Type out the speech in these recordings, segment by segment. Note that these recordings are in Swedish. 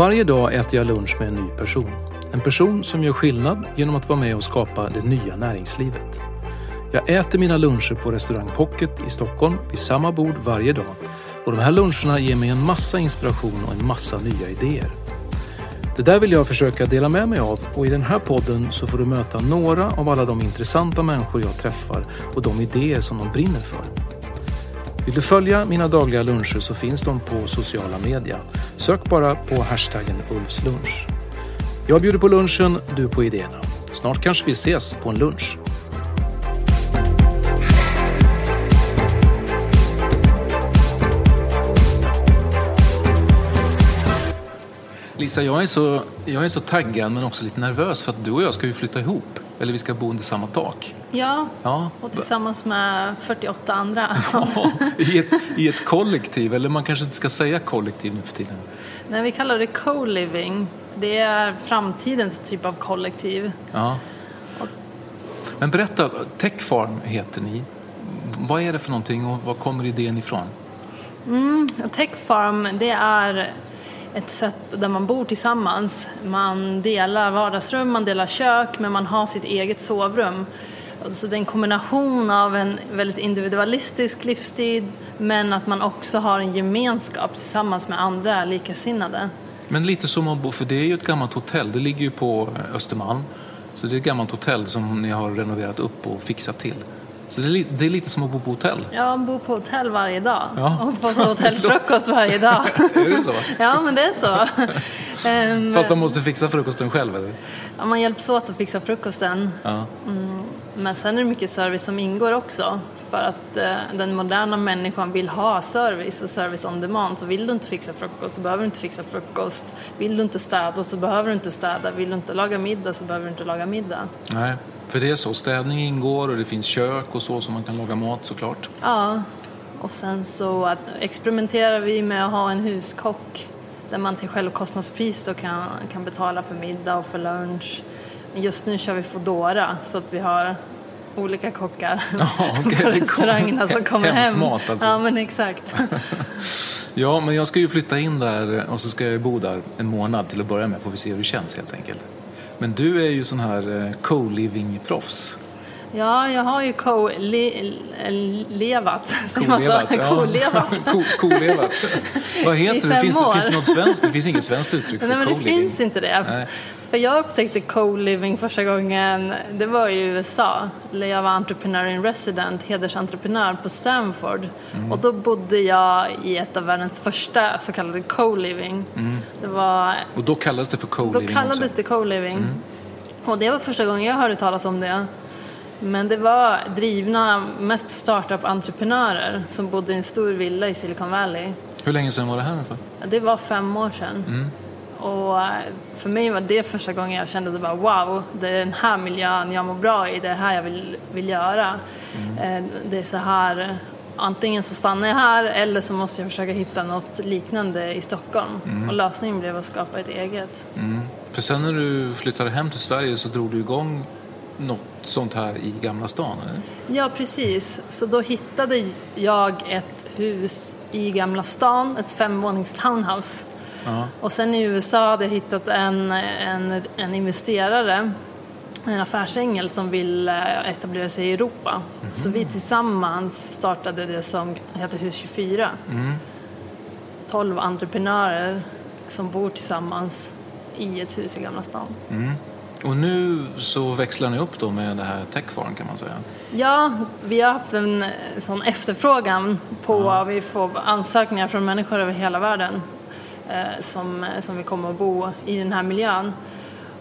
Varje dag äter jag lunch med en ny person. En person som gör skillnad genom att vara med och skapa det nya näringslivet. Jag äter mina luncher på restaurang Pocket i Stockholm vid samma bord varje dag. Och de här luncherna ger mig en massa inspiration och en massa nya idéer. Det där vill jag försöka dela med mig av och i den här podden så får du möta några av alla de intressanta människor jag träffar och de idéer som de brinner för. Vill du följa mina dagliga luncher så finns de på sociala media. Sök bara på hashtaggen Ulfslunch. Jag bjuder på lunchen, du på idéerna. Snart kanske vi ses på en lunch. Lisa, jag är, så, jag är så taggad men också lite nervös för att du och jag ska ju flytta ihop. Eller vi ska bo under samma tak. Ja, Ja. och tillsammans med 48 andra. Ja, i, ett, I ett kollektiv, eller man kanske inte ska säga kollektiv nu för tiden. Nej, vi kallar det co-living. Det är framtidens typ av kollektiv. Ja. Men berätta, Techfarm heter ni. Vad är det för någonting och var kommer idén ifrån? Tech Farm, det är ett sätt där man bor tillsammans. Man delar vardagsrum, man delar kök, men man har sitt eget sovrum. Så det är en kombination av en väldigt individualistisk livsstil, men att man också har en gemenskap tillsammans med andra likasinnade. Men lite som att bo, för det är ju ett gammalt hotell. Det ligger ju på Östermalm. Så det är ett gammalt hotell som ni har renoverat upp och fixat till. Så det är, li- det är lite som att bo på hotell. Jag bor på hotell varje dag Ja. och får hotellfrukost varje dag. Är det så? Ja, men det är så. Ehm, Fast man måste fixa frukosten själv eller? ja, man hjälps åt att fixa frukosten. Ja. Men sen är det mycket service som ingår också. För att eh, den moderna människan vill ha service och service on demand. Så vill du inte fixa frukost så behöver du inte fixa frukost. Vill du inte städa så behöver du inte städa. Vill du inte laga middag så behöver du inte laga middag. Nej, för det är så. Städning ingår och det finns kök och så som man kan laga mat såklart. Ja, och sen så experimenterar vi med att ha en huskock där man till självkostnadspris då kan, kan betala för middag och för lunch. Men just nu kör vi Foodora så att vi har olika kockar Ja, okej, på restaurangerna som kommer kommer hem. hämtmat alltså. Ja, men exakt. Ja, men jag ska ju flytta in där och så ska jag bo där en månad till att börja med. Får vi se hur det känns helt enkelt. Men du är ju sån här eh, co-living-proffs. Ja, jag har ju co-levat. Co-levat. Kolevat. Vad heter det? Finns, finns det något svenskt? Det finns inget svenskt uttryck för Nej, men det co-living. finns inte det. Nej. För jag upptäckte co-living första gången, det var i USA. Jag var entrepreneur in resident, hedersentreprenör på Stanford. Mm. Och då bodde jag i ett av världens första så kallade co-living. Det var, Och då kallades det för då co-living kallades Mm. också. det co-living. Och det var första gången jag hörde talas om det. Men det var drivna mest startup-entreprenörer som bodde i en stor villa i Silicon Valley. Hur länge sedan var det här ungefär? Det var fem år sedan. Mm. Och för mig var det första gången jag kände att bara, wow, det är den här miljön jag mår bra i, det är här jag vill, vill göra. Mm. Eh, Det är så här, antingen så stannar jag här eller så måste jag försöka hitta något liknande i Stockholm. Mm. Och lösningen blev att skapa ett eget. För sen när du flyttade hem till Sverige så drog du igång något sånt här i Gamla stan, eller? Ja, precis. Så då hittade jag ett hus i Gamla stan, ett femvånings townhouse. Ja. Och sen i USA hade jag hittat en, en, en investerare en affärsängel som vill eh, etablera sig i Europa. Mm. Så vi tillsammans startade det som heter Hus 24. Mm. 12 entreprenörer som bor tillsammans i ett hus i Gamla stan. Mm. Och nu så växlar ni upp då med det här Techfarm kan man säga? Ja, vi har haft en sån efterfrågan på, ja. vi får ansökningar från människor över hela världen eh, som, som vill komma och bo i den här miljön.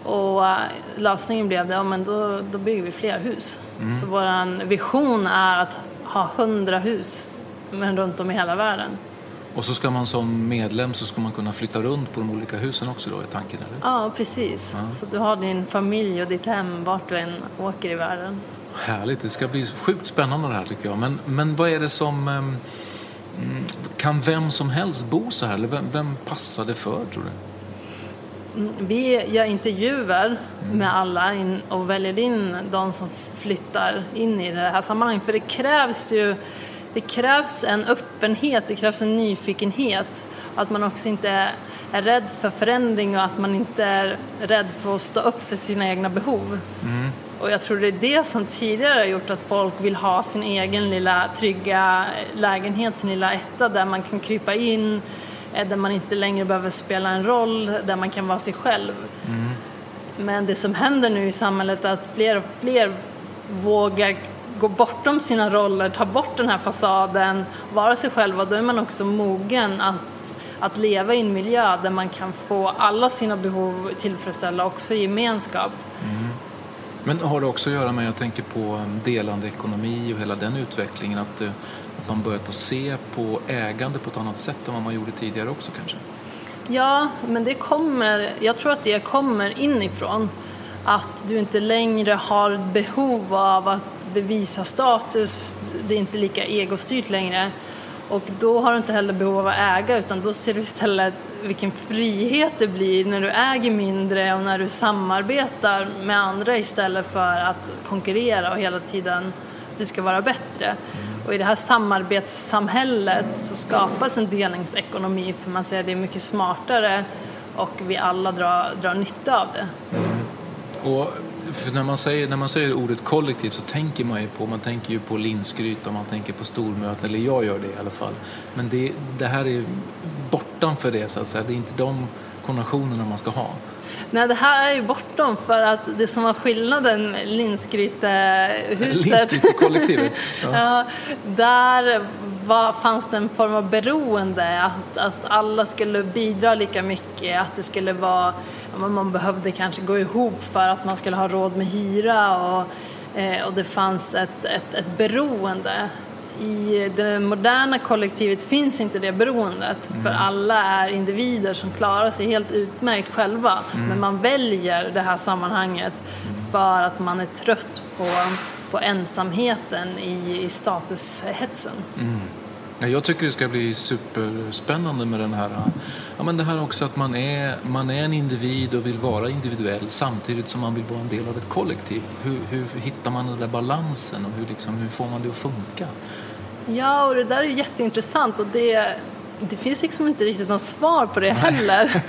Och eh, lösningen blev det, ja men då, då bygger vi fler hus. Mm. Så vår vision är att ha hundra hus, men runt om i hela världen. Och så ska man som medlem så ska man kunna flytta runt på de olika husen också då, är tanken eller? Ja, precis. Ja. Så du har din familj och ditt hem vart du än åker i världen. Härligt, det ska bli sjukt spännande det här tycker jag. Men, men vad är det som... Um, kan vem som helst bo så här? Eller vem, vem passar det för tror du? Vi gör intervjuer mm. med alla och väljer in de som flyttar in i det här sammanhanget. För det krävs ju det krävs en öppenhet, det krävs en nyfikenhet. Att man också inte är rädd för förändring och att man inte är rädd för att stå upp för sina egna behov. Mm. Och jag tror det är det som tidigare har gjort att folk vill ha sin egen lilla trygga lägenhet, sin lilla etta där man kan krypa in, eh, där man inte längre behöver spela en roll, där man kan vara sig själv. Mm. Men det som händer nu i samhället är att fler och fler vågar gå bortom sina roller, ta bort den här fasaden, vara sig själva, då är man också mogen att, att leva i en miljö där man kan få alla sina behov tillfredsställda, också i gemenskap. Mm. Men har det också att göra med, jag tänker på um, delande ekonomi och hela den utvecklingen, att, eh, att man börjat att se på ägande på ett annat sätt än vad man gjorde tidigare också kanske? Ja, men det kommer, jag tror att det kommer inifrån. Att du inte längre har behov av att bevisa status, det är inte lika egostyrt längre. Och då har du inte heller behov av att äga utan då ser du istället vilken frihet det blir när du äger mindre och när du samarbetar med andra istället för att konkurrera och hela tiden att du ska vara bättre. Och i det här samarbetssamhället så skapas en delningsekonomi för man ser att det är mycket smartare och vi alla drar, drar nytta av det. Mm. Och för när man, säger, när man säger ordet kollektiv så tänker man ju på, man tänker ju på Linsgryt och man tänker på stormöten, eller jag gör det i alla fall. Men det, det här är bortanför det så att säga, det är inte de konnotationerna man ska ha. Nej, det här är ju bortom för att det som var skillnaden med Linsgrytehuset... Linsgrytekollektivet? Ja. ja, där var, fanns det en form av beroende, att, att alla skulle bidra lika mycket, att det skulle vara man behövde kanske gå ihop för att man skulle ha råd med hyra och, eh, och det fanns ett, ett, ett beroende. I det moderna kollektivet finns inte det beroendet mm. för alla är individer som klarar sig helt utmärkt själva mm. men man väljer det här sammanhanget för att man är trött på, på ensamheten i, i statushetsen. Mm. Jag tycker det ska bli superspännande med den här, ja men det här också att man är, man är en individ och vill vara individuell samtidigt som man vill vara en del av ett kollektiv. Hur, hur hittar man den där balansen och hur, liksom, hur får man det att funka? Ja, och det där är jätteintressant och det, det finns liksom inte riktigt något svar på det heller.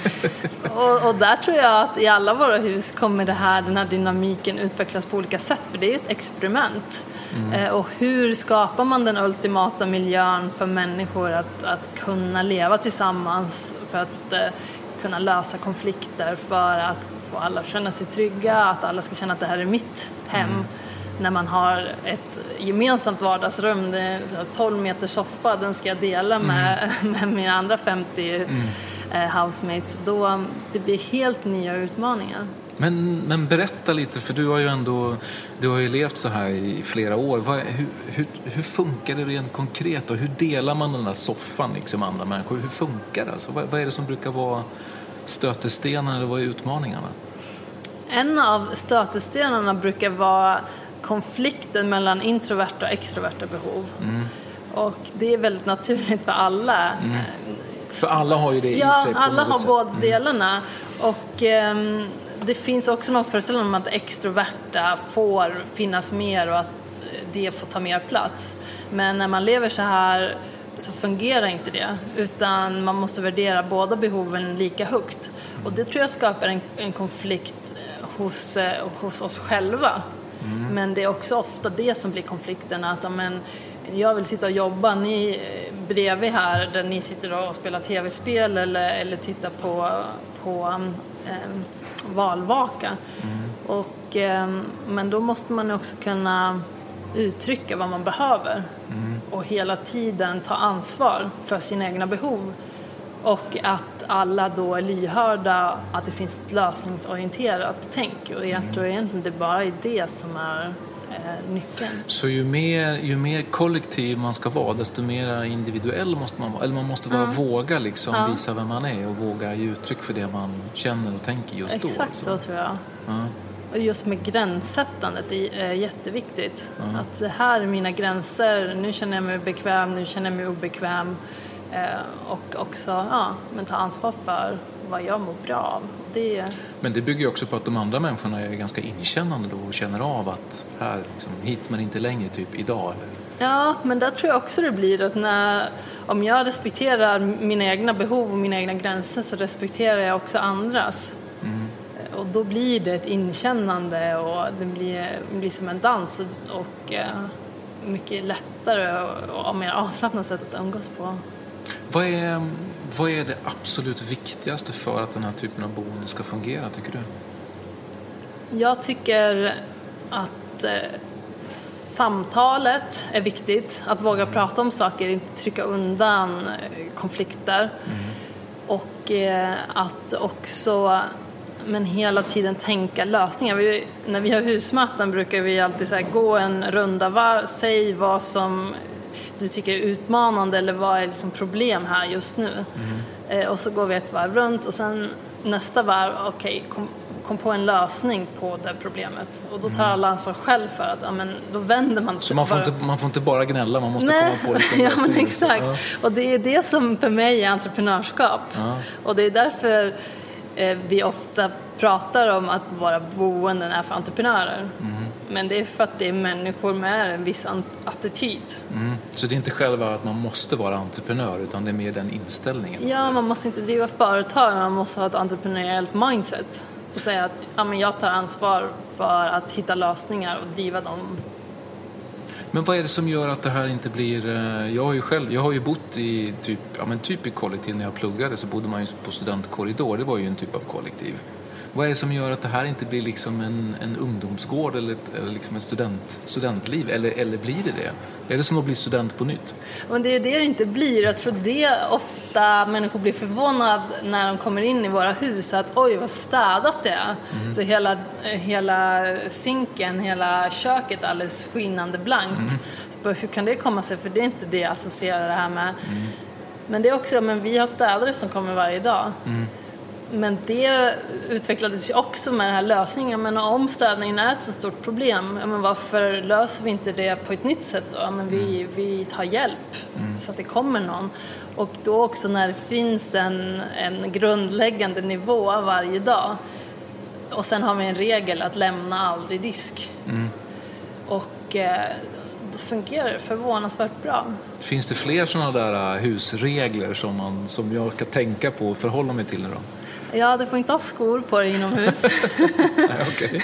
och, och, där tror jag att i alla våra hus kommer det här, den här dynamiken utvecklas på olika sätt för det är ju ett experiment. Mm. Eh, och hur skapar man den ultimata miljön för människor att, att kunna leva tillsammans för att eh, kunna lösa konflikter, för att få alla att känna sig trygga, att alla ska känna att det här är mitt hem. Mm när man har ett gemensamt vardagsrum, det är 12 meter soffa, den ska jag dela med, mm. med mina andra 50 mm. eh, housemates, då det blir helt nya utmaningar. Men, men berätta lite, för du har ju ändå du har ju levt så här i flera år. Vad, hur, hur, hur, funkar det rent konkret och hur delar man den där soffan liksom med andra människor? Hur funkar det? Alltså, vad, vad är det som brukar vara stötestenen eller vad är utmaningarna? En av stötestenarna brukar vara konflikten mellan introverta och extroverta behov. Mm. Och det är väldigt naturligt för alla. Mm. För alla har ju det ja, i sig. Ja, alla har sätt. båda mm. delarna. Och um, det finns också någon föreställning om att extroverta får finnas mer och att det får ta mer plats. Men när man lever så här så fungerar inte det. Utan man måste värdera båda behoven lika högt. Och det tror jag skapar en, en konflikt hos, eh, hos oss själva. Mm. Men det är också ofta det som blir konflikten, att amen, jag vill sitta och jobba, ni eh, bredvid här där ni sitter och spelar tv-spel eller, eller tittar på, på um, valvaka. Mm. Och, um, men då måste man också kunna uttrycka vad man behöver mm. och hela tiden ta ansvar för sina egna behov. Och att alla då är lyhörda, att det finns ett lösningsorienterat tänk. Och jag tror egentligen det bara är det som är eh, nyckeln. Så ju mer, ju mer kollektiv man ska vara, desto mer individuell måste man vara. Eller man måste bara mm. våga liksom ja. visa vem man är och våga ge uttryck för det man känner och tänker just Exakt då. Exakt så tror jag. Ja. Och just med gränssättandet är jätteviktigt. Mm. Att det här är mina gränser, nu känner jag mig bekväm, nu känner jag mig obekväm. Eh, och också ja, men ta ansvar för vad jag mår bra av. Det... Men det bygger ju också på att de andra människorna är ganska inkännande då och känner av att här, liksom, hit men inte längre, typ idag. Eller? Ja, men där tror jag också det blir att när, om jag respekterar mina egna behov och mina egna gränser så respekterar jag också andras. Mm. Och då blir det ett inkännande och det blir, blir som en dans och, och eh, mycket lättare och, och mer avslappnat sätt att umgås på. Vad är, vad är det absolut viktigaste för att den här typen av boende ska fungera, tycker du? Jag tycker att eh, samtalet är viktigt. Att våga prata om saker, inte trycka undan eh, konflikter. Mm. Och eh, att också men hela tiden tänka lösningar. Vi, när vi har husmöten brukar vi alltid så gå en runda var, säg vad som du tycker är utmanande eller vad är liksom problem här just nu. Mm. Eh, och så går vi ett varv runt och sen nästa varv, okej, okay, kom, kom, på en lösning på det problemet. Och då tar mm. alla ansvar själv för att, ja men då vänder man Så man får, bara... inte, man får inte bara gnälla, man måste Nej. komma på liksom Ja men exakt. Ja. Och det är det som för mig är entreprenörskap. Ja. Och det är därför eh, vi ofta pratar om att våra boenden är för entreprenörer. Mm. Men det är för att det är människor med en viss attityd. Mm. Så det är inte själva att man måste vara entreprenör utan det är mer den inställningen? Ja, man måste inte driva företag, man måste ha ett entreprenöriellt mindset och säga att ja, men jag tar ansvar för att hitta lösningar och driva dem. Men vad är det som gör att det här inte blir... Eh, jag har ju själv jag har ju bott i typ, ja, men typ i kollektiv när jag pluggade så bodde man ju på studentkorridor, det var ju en typ av kollektiv. Vad är det som gör att det här inte blir liksom en, en ungdomsgård eller, ett, eller liksom ett student, studentliv? Eller, eller blir det det? Är det som att bli student på nytt? Men det är det det inte blir. Jag tror det ofta människor blir förvånade när de kommer in i våra hus att oj vad städat det är. Mm. Så hela, hela sinken, hela köket är alldeles skinnande blankt. Mm. Så hur kan det komma sig? För det är inte det jag associerar det här med. Mm. Men det är också, men vi har städare som kommer varje dag. Mm. Men det utvecklades ju också med den här lösningen. Men om städningen är ett så stort problem, men varför löser vi inte det på ett nytt sätt då? Men vi, mm. vi tar hjälp mm. så att det kommer någon. Och då också när det finns en, en grundläggande nivå varje dag. Och sen har vi en regel att lämna aldrig disk. Mm. Och eh, då fungerar det förvånansvärt bra. Finns det fler sådana där äh, husregler som, man, som jag ska tänka på och förhålla mig till nu då? Ja, du får inte ha skor på dig inomhus. okay.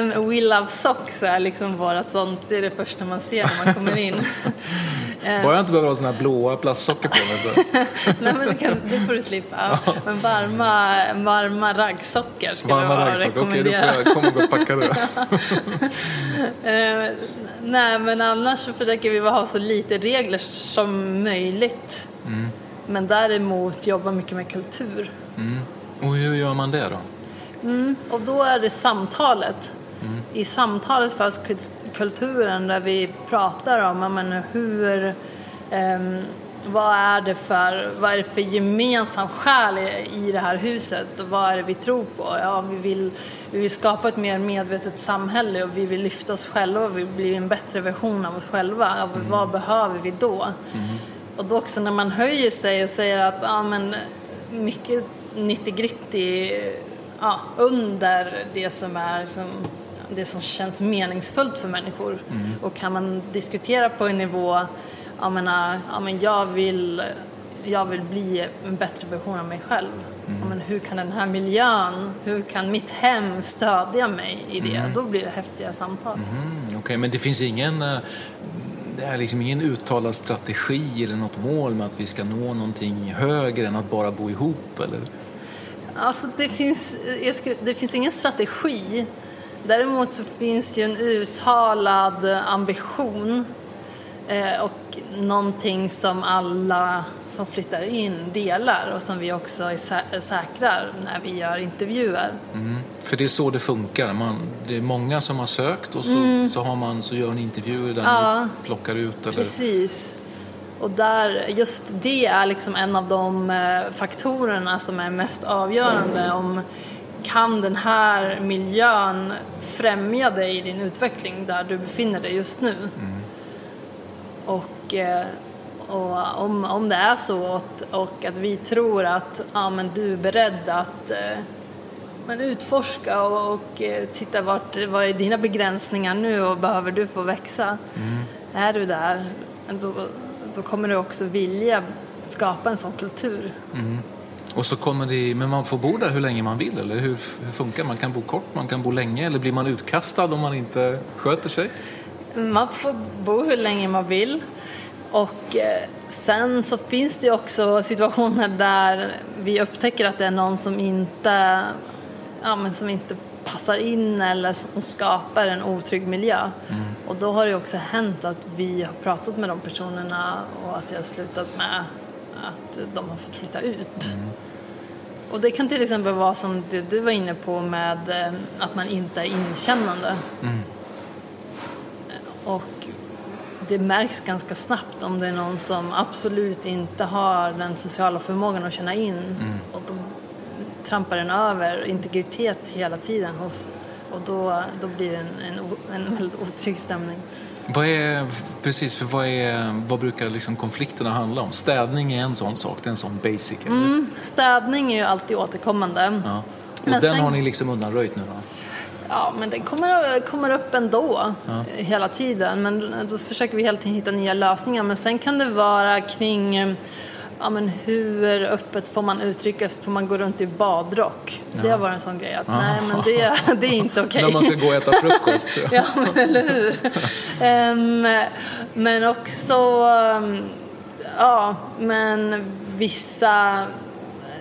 um, We Love Socks är liksom vårt sånt, det är det första man ser när man kommer in. Bara jag inte behöver ha såna här blåa plastsockor på mig. Nej, men det, kan, det får du slippa. Ja. Men varma, varma raggsockor skulle varma jag raggsockor. rekommendera. Okej, då får jag komma och packa det. uh, nej, men annars så försöker vi ha så lite regler som möjligt. Mm. Men däremot jobba mycket med kultur. Mm. Och hur gör man det då? Mm, och då är det samtalet. Mm. I samtalet förs kulturen där vi pratar om men hur, um, vad, är det för, vad är det för gemensam själ i det här huset och vad är det vi tror på? Ja, vi, vill, vi vill skapa ett mer medvetet samhälle och vi vill lyfta oss själva och vi vill bli en bättre version av oss själva. Ja, mm. Vad behöver vi då? Mm. Och då också när man höjer sig och säger att ja, men mycket 90-gritty ja, under det som är liksom, det som känns meningsfullt för människor. Mm. Och kan man diskutera på en nivå, jag menar, ja, men jag vill jag vill bli en bättre version av mig själv. Ja, men hur kan den här miljön, hur kan mitt hem stödja mig i det? Då blir det häftiga samtal. Mm, Okej, men det finns ingen, eh, det är liksom ingen uttalad strategi eller något mål med att vi ska nå någonting högre än att bara bo ihop? Eller? Alltså det finns, jag skulle, det finns ingen strategi. Däremot så finns ju en uttalad ambition och någonting som alla som flyttar in delar och som vi också är sä- säkrar när vi gör intervjuer. Mm. För det är så det funkar. Man, det är många som har sökt och så, så, har man, så gör ni intervjuer där Ja. ni plockar ut. Eller? Precis. Och där, just det är liksom en av de eh, faktorerna som är mest avgörande om kan den här miljön främja dig i din utveckling där du befinner dig just nu? Och, eh, och om, om det är så att, och att vi tror att ja, men du är beredd att eh, men utforska och, och eh, titta vart, vad är dina begränsningar nu och behöver du få växa? Är du där, då, då kommer du också vilja skapa en sån kultur. Och så kommer det, men man får bo där hur länge man vill, eller hur, hur funkar Man kan bo kort, man kan bo länge, eller blir man utkastad om man inte sköter sig? Man får bo hur länge man vill. Och eh, sen så finns det ju också situationer där vi upptäcker att det är någon som inte, ja, men som inte passar in eller som skapar en otrygg miljö. Och då har det också hänt att vi har pratat med de personerna och att det har slutat med att de har fått flytta ut. Och det kan till exempel vara som det du var inne på med eh, att man inte är inkännande. Och det märks ganska snabbt om det är någon som absolut inte har den sociala förmågan att känna in. Och då trampar den över integritet hela tiden hos, och då, då blir det en, en, en väldigt otrygg stämning. Vad är, precis, för vad, är, vad brukar liksom konflikterna handla om? Städning är en sån sak, det är en sån basic. Mm, städning är ju alltid återkommande. Ja. Och Men den sen- har ni liksom undanröjt nu då? Ja, men den kommer, kommer upp ändå eh, hela tiden. Men då försöker vi hela tiden hitta nya lösningar. Men sen kan det vara kring ja, men hur öppet får man uttrycka sig? Får man gå runt i badrock? Det har varit en sån grej att nej, men det, det är inte okej. När man ska gå och äta frukost. ja, men eller hur? Ehm, men också, ja, men vissa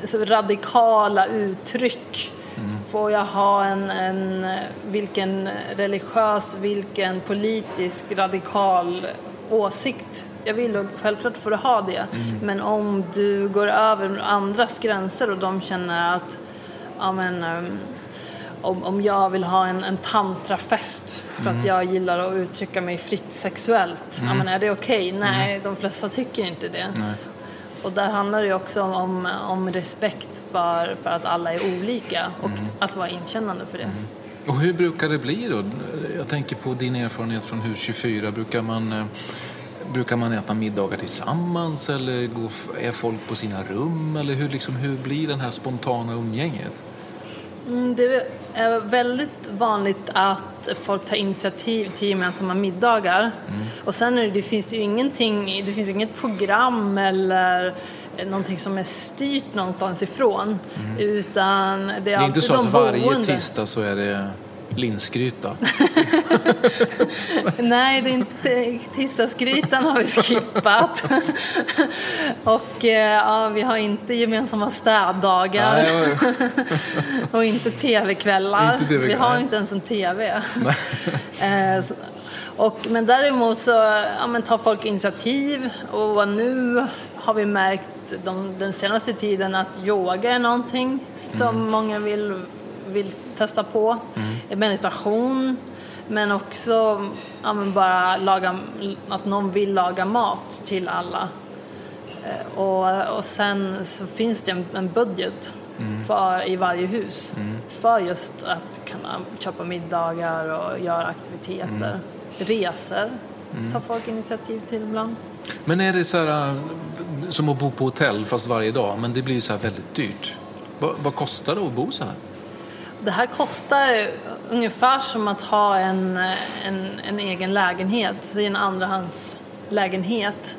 så radikala uttryck. Får jag ha en, en, vilken religiös, vilken politisk radikal åsikt jag vill och självklart får du ha det. Men om du går över andras gränser och de känner att ja, men, ehm, om, om jag vill ha en, en tantrafest för att jag gillar att uttrycka mig fritt sexuellt, ja, men är det okej? Nej, de flesta tycker inte det. Och där handlar det ju också om, om respekt för, för att alla är olika och att vara inkännande för det. Och hur brukar det bli då? Jag tänker på din erfarenhet från Hus 24. Brukar man, eh, brukar man äta middagar tillsammans eller går, är folk på sina rum? Eller hur, liksom, hur blir den här spontana umgänget? Mm, Det är väldigt vanligt att folk tar initiativ till gemensamma middagar. Och sen det, det finns det ju ingenting, det finns inget program eller någonting som är styrt någonstans ifrån. Utan det är, Det är inte så att varje boende. tisdag så är det linsgryta. Nej, det är inte, tisdagsgrytan har vi skippat. och eh, ja, vi har inte gemensamma städdagar. Nej, Och inte tv-kvällar. Inte TV Vi har inte ens en tv. Eh, och, men däremot så ja, men tar folk initiativ och nu har vi märkt de, den senaste tiden att yoga är någonting som Mm. många vill, vill testa på. Meditation. Men också ja, men bara laga, att någon vill laga mat till alla. Eh, Och, och sen så finns det en, en budget för, i varje hus för just att kunna köpa middagar och göra aktiviteter. Resor tar folk initiativ till ibland. Men är det så här äh, som att bo på hotell fast varje dag, men det blir så här väldigt dyrt. Vad, vad kostar det att bo så här? Det här kostar ungefär som att ha en, en, en egen lägenhet i en andrahandslägenhet. lägenhet.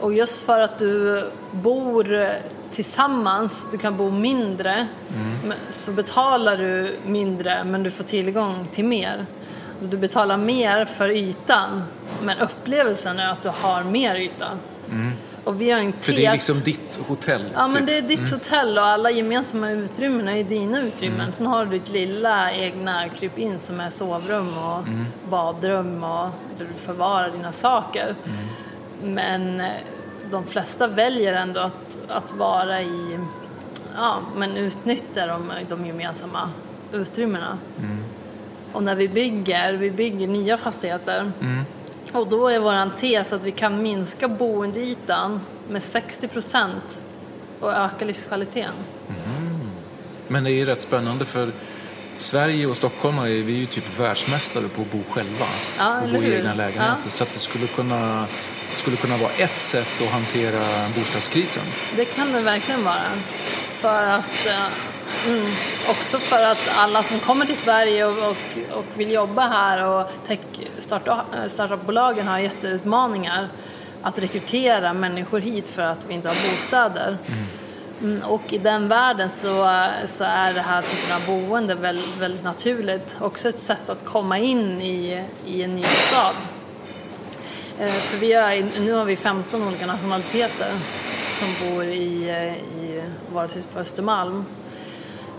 Och just för att du bor tillsammans, du kan bo mindre, men- så betalar du mindre men du får tillgång till mer. Du betalar mer för ytan men upplevelsen är att du har mer yta. Och vi har en tes... För det är liksom ditt hotell. Ja, men typ. det är ditt hotell och alla gemensamma utrymmen är dina utrymmen. Sen har du ditt lilla egna krypin som är sovrum och badrum och där du förvarar dina saker. Men eh, de flesta väljer ändå att, att vara i, ja, men utnyttja de, de gemensamma utrymmena. Och när vi bygger, vi bygger nya fastigheter och då är vår tes att vi kan minska boendeytan med 60 procent och öka livskvaliteten. Men det är ju rätt spännande för Sverige och stockholmare, vi är ju typ världsmästare på att bo själva. Ja, och bo i egna lägenheter. Ja. Så att det skulle kunna, skulle kunna vara ett sätt att hantera bostadskrisen. Det kan det verkligen vara. För att, eh, mm, också för att alla som kommer till Sverige och, och, och vill jobba här och tech, starta, eh, startupbolagen har jätteutmaningar att rekrytera människor hit för att vi inte har bostäder. Mm, och i den världen så, så är det här typen av boende väldigt, väldigt naturligt. Också ett sätt att komma in i, i en ny stad. Eh, För vi är, nu har vi 15 olika nationaliteter som bor i, eh, i vårt hus på Östermalm.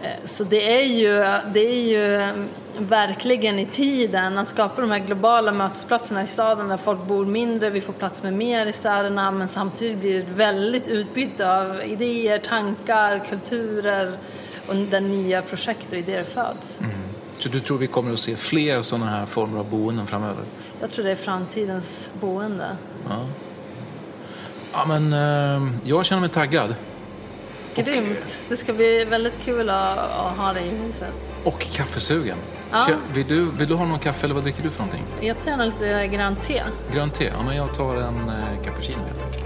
Eh, Så det är, ju, det är ju mm, verkligen i tiden att skapa de här globala mötesplatserna i staden där folk bor mindre, vi får plats med mer i städerna men samtidigt blir det ett väldigt utbyte av idéer, tankar, kulturer och där nya projekt och idéer föds. Så du tror vi kommer att se fler sådana här former av boenden framöver? Jag tror det är framtidens boende. Ja. Ja, men eh, jag känner mig taggad. Grymt! Det ska bli väldigt kul att, att ha dig i huset. Och kaffesugen. Ja. Vill, du, vill du ha någon kaffe eller vad dricker du för någonting? Jag tar gärna lite grönt te. Grönt te? Ja, men jag tar en eh, cappuccino helt enkelt.